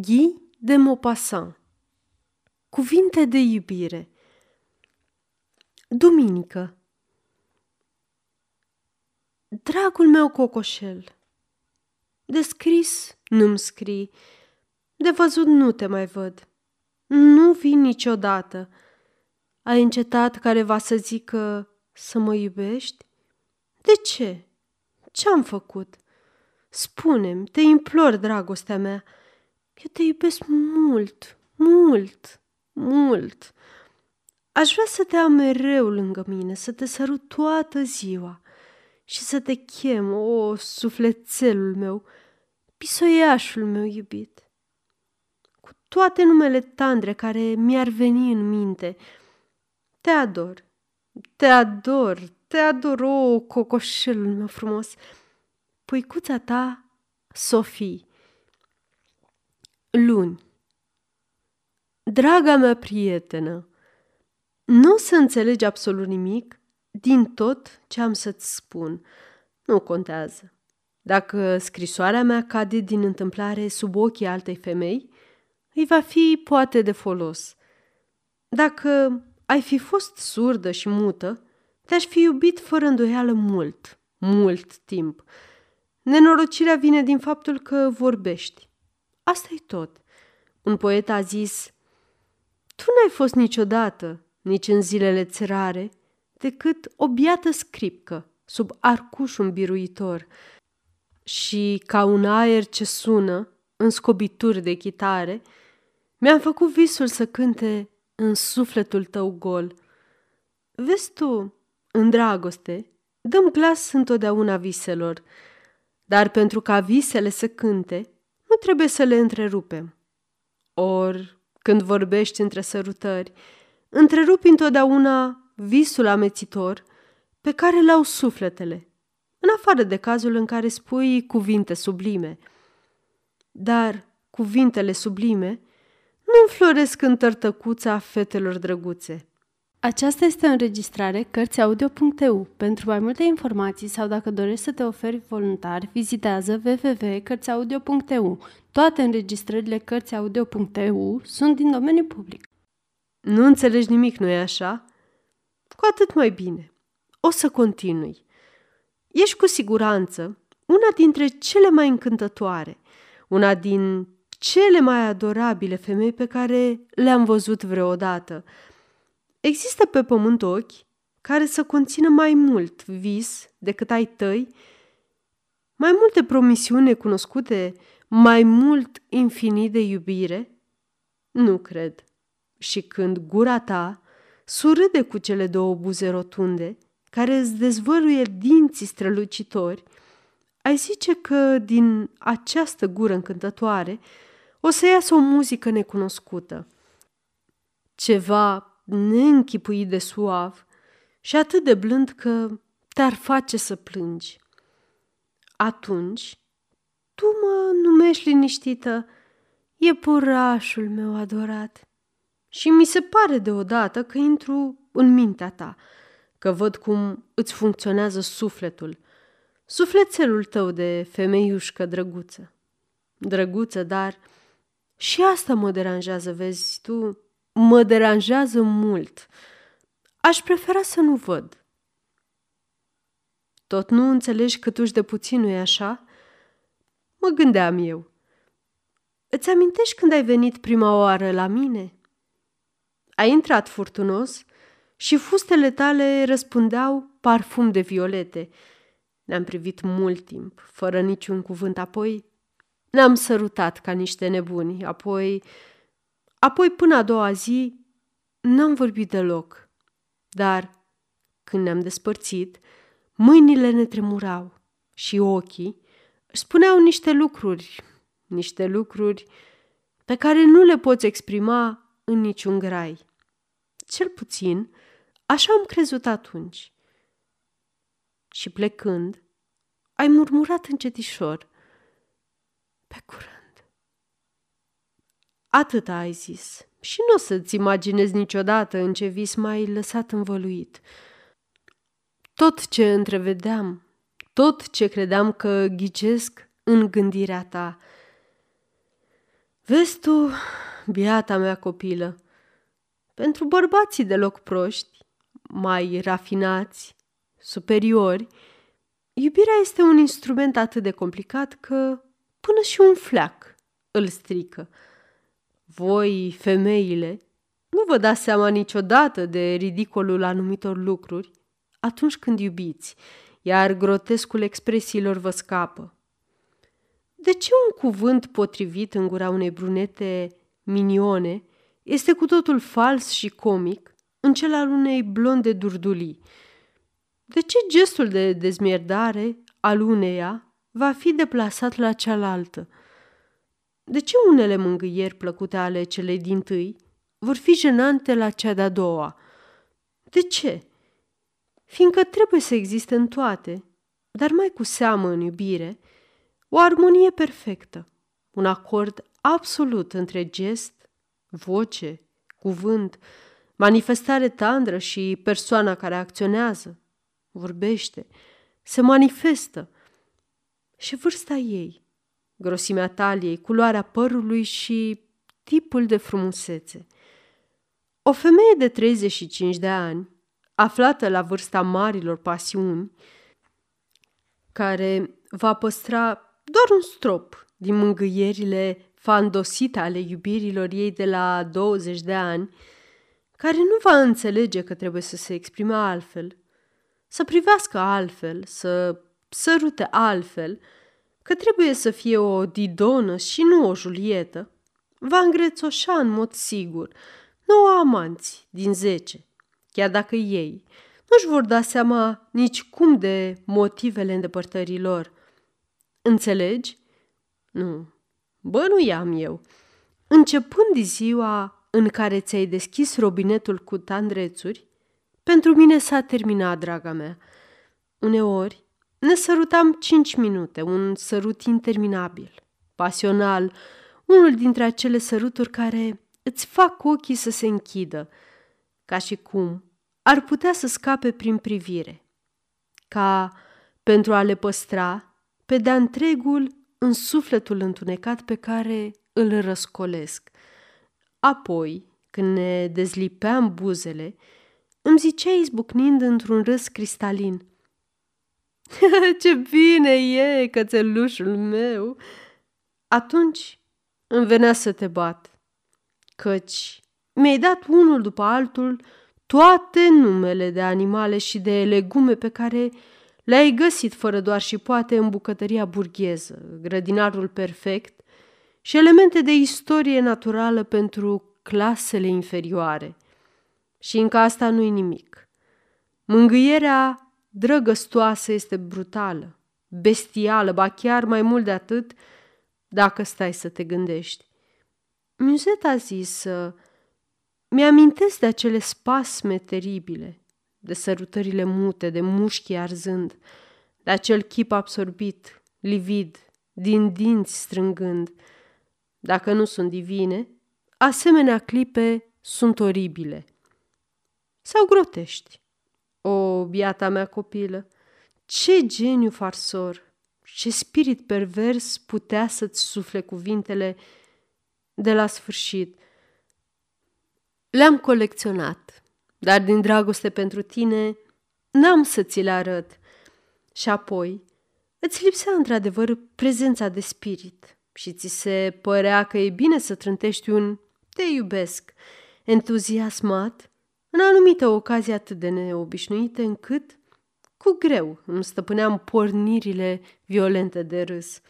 Guy de Maupassant Cuvinte de iubire Duminică Dragul meu cocoșel, de scris nu-mi scrii, de văzut nu te mai văd, nu vii niciodată. Ai încetat careva să zică să mă iubești? De ce? Ce-am făcut? Spune-mi, te implor, dragostea mea, eu te iubesc mult, mult, mult. Aș vrea să te am mereu lângă mine, să te sărut toată ziua și să te chem, o, sufletelul meu, pisoiașul meu iubit. Cu toate numele tandre care mi-ar veni în minte, te ador, te ador, te ador, o, cocoșelul meu frumos, puicuța ta, Sofie. Luni Draga mea prietenă, nu o să înțelegi absolut nimic din tot ce am să-ți spun. Nu contează. Dacă scrisoarea mea cade din întâmplare sub ochii altei femei, îi va fi poate de folos. Dacă ai fi fost surdă și mută, te-aș fi iubit fără îndoială mult, mult timp. Nenorocirea vine din faptul că vorbești. Asta e tot. Un poet a zis, Tu n-ai fost niciodată, nici în zilele țărare, decât o biată scripcă sub arcușul biruitor și ca un aer ce sună în scobituri de chitare, mi-am făcut visul să cânte în sufletul tău gol. Vezi tu, în dragoste, dăm glas întotdeauna viselor, dar pentru ca visele să cânte, nu trebuie să le întrerupem. Or, când vorbești între sărutări, întrerupi întotdeauna visul amețitor pe care l-au sufletele, în afară de cazul în care spui cuvinte sublime. Dar cuvintele sublime nu înfloresc în tărtăcuța fetelor drăguțe. Aceasta este o înregistrare Cărțiaudio.eu. Pentru mai multe informații sau dacă dorești să te oferi voluntar, vizitează www.cărțiaudio.eu. Toate înregistrările Cărțiaudio.eu sunt din domeniu public. Nu înțelegi nimic, nu-i așa? Cu atât mai bine. O să continui. Ești cu siguranță una dintre cele mai încântătoare, una din cele mai adorabile femei pe care le-am văzut vreodată. Există pe pământ ochi care să conțină mai mult vis decât ai tăi, mai multe promisiuni cunoscute, mai mult infinit de iubire? Nu cred. Și când gura ta surâde cu cele două buze rotunde, care îți dezvăluie dinții strălucitori, ai zice că din această gură încântătoare o să iasă o muzică necunoscută. Ceva neînchipuit de suav și atât de blând că te-ar face să plângi. Atunci, tu mă numești liniștită, e purașul meu adorat. Și mi se pare deodată că intru în mintea ta, că văd cum îți funcționează sufletul, sufletelul tău de femeiușcă drăguță. Drăguță, dar și asta mă deranjează, vezi tu, mă deranjează mult. Aș prefera să nu văd. Tot nu înțelegi câtuși de puțin, nu-i așa? Mă gândeam eu. Îți amintești când ai venit prima oară la mine? Ai intrat furtunos și fustele tale răspundeau parfum de violete. Ne-am privit mult timp, fără niciun cuvânt, apoi ne-am sărutat ca niște nebuni, apoi... Apoi, până a doua zi, n-am vorbit deloc. Dar, când ne-am despărțit, mâinile ne tremurau și ochii își spuneau niște lucruri, niște lucruri pe care nu le poți exprima în niciun grai. Cel puțin, așa am crezut atunci. Și plecând, ai murmurat încetișor. Pe curând. Atât ai zis. Și nu o să-ți imaginezi niciodată în ce vis m-ai lăsat învăluit. Tot ce întrevedeam, tot ce credeam că ghicesc în gândirea ta. Vezi tu, biata mea copilă, pentru bărbații deloc proști, mai rafinați, superiori, iubirea este un instrument atât de complicat că până și un fleac îl strică. Voi, femeile, nu vă dați seama niciodată de ridicolul anumitor lucruri atunci când iubiți, iar grotescul expresiilor vă scapă. De ce un cuvânt potrivit în gura unei brunete minione este cu totul fals și comic în cel al unei blonde durdulii? De ce gestul de dezmierdare al uneia va fi deplasat la cealaltă? De ce unele mângâieri plăcute ale celei din tâi vor fi jenante la cea de-a doua? De ce? Fiindcă trebuie să existe în toate, dar mai cu seamă în iubire, o armonie perfectă, un acord absolut între gest, voce, cuvânt, manifestare tandră și persoana care acționează, vorbește, se manifestă și vârsta ei, grosimea taliei, culoarea părului și tipul de frumusețe. O femeie de 35 de ani, aflată la vârsta marilor pasiuni, care va păstra doar un strop din mângâierile fandosite ale iubirilor ei de la 20 de ani, care nu va înțelege că trebuie să se exprime altfel, să privească altfel, să sărute altfel, că trebuie să fie o Didonă și nu o Julietă, va îngrețoșa în mod sigur nouă amanți din zece, chiar dacă ei nu-și vor da seama nici cum de motivele îndepărtării lor – Înțelegi? Nu. Bă, nu i-am eu. Începând ziua în care ți-ai deschis robinetul cu tandrețuri, pentru mine s-a terminat, draga mea. Uneori ne sărutam cinci minute, un sărut interminabil, pasional, unul dintre acele săruturi care îți fac ochii să se închidă, ca și cum ar putea să scape prin privire, ca pentru a le păstra pe de întregul în sufletul întunecat pe care îl răscolesc. Apoi, când ne dezlipeam buzele, îmi zicea izbucnind într-un râs cristalin. Ce bine e, cățelușul meu! Atunci îmi venea să te bat, căci mi-ai dat unul după altul toate numele de animale și de legume pe care le-ai găsit fără doar și poate în bucătăria burgheză, grădinarul perfect și elemente de istorie naturală pentru clasele inferioare. Și încă asta nu-i nimic. Mângâierea drăgăstoasă este brutală, bestială, ba chiar mai mult de atât, dacă stai să te gândești. Muzet a zis să mi-amintesc de acele spasme teribile, de sărutările mute, de mușchii arzând, de acel chip absorbit, livid, din dinți strângând. Dacă nu sunt divine, asemenea clipe sunt oribile. Sau grotești. O, biata mea copilă, ce geniu farsor, ce spirit pervers putea să-ți sufle cuvintele de la sfârșit. Le-am colecționat dar din dragoste pentru tine n-am să ți le arăt. Și apoi îți lipsea într-adevăr prezența de spirit și ți se părea că e bine să trântești un te iubesc entuziasmat în anumite ocazii atât de neobișnuite încât cu greu îmi stăpâneam pornirile violente de râs.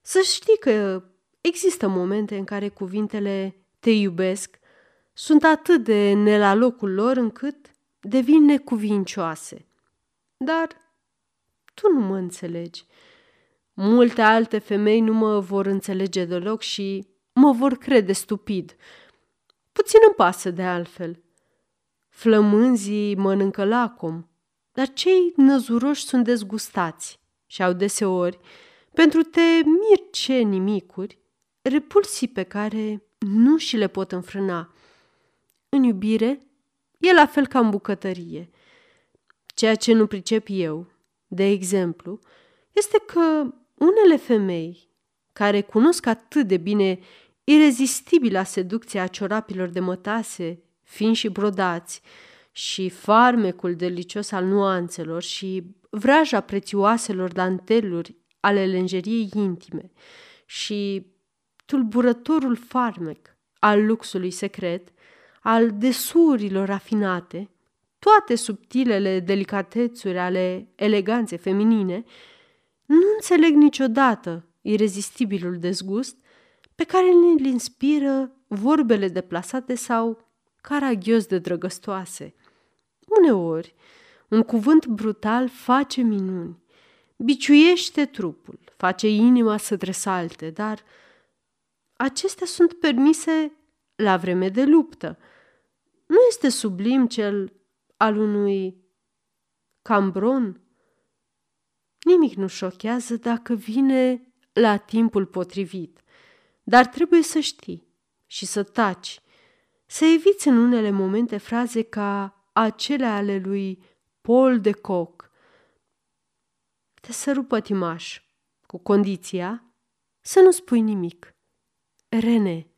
Să știi că există momente în care cuvintele te iubesc sunt atât de ne la locul lor încât devin necuvincioase. Dar tu nu mă înțelegi. Multe alte femei nu mă vor înțelege deloc și mă vor crede stupid. Puțin îmi pasă de altfel. Flămânzii mănâncă lacom, dar cei năzuroși sunt dezgustați și au deseori, pentru te mirce nimicuri, repulsii pe care nu și le pot înfrâna. În iubire, e la fel ca în bucătărie. Ceea ce nu pricep eu, de exemplu, este că unele femei care cunosc atât de bine irezistibila seducție a ciorapilor de mătase, fin și brodați, și farmecul delicios al nuanțelor și vraja prețioaselor danteluri ale lenjeriei intime și tulburătorul farmec al luxului secret, al desurilor rafinate, toate subtilele delicatețuri ale eleganței feminine, nu înțeleg niciodată irezistibilul dezgust pe care ne-l inspiră vorbele deplasate sau caragios de drăgăstoase. Uneori, un cuvânt brutal face minuni, biciuiește trupul, face inima să tresalte, dar acestea sunt permise la vreme de luptă. Nu este sublim cel al unui cambron? Nimic nu șochează dacă vine la timpul potrivit, dar trebuie să știi și să taci, să eviți în unele momente fraze ca acelea ale lui Paul de Coq. Te săru pătimaș, cu condiția să nu spui nimic. Rene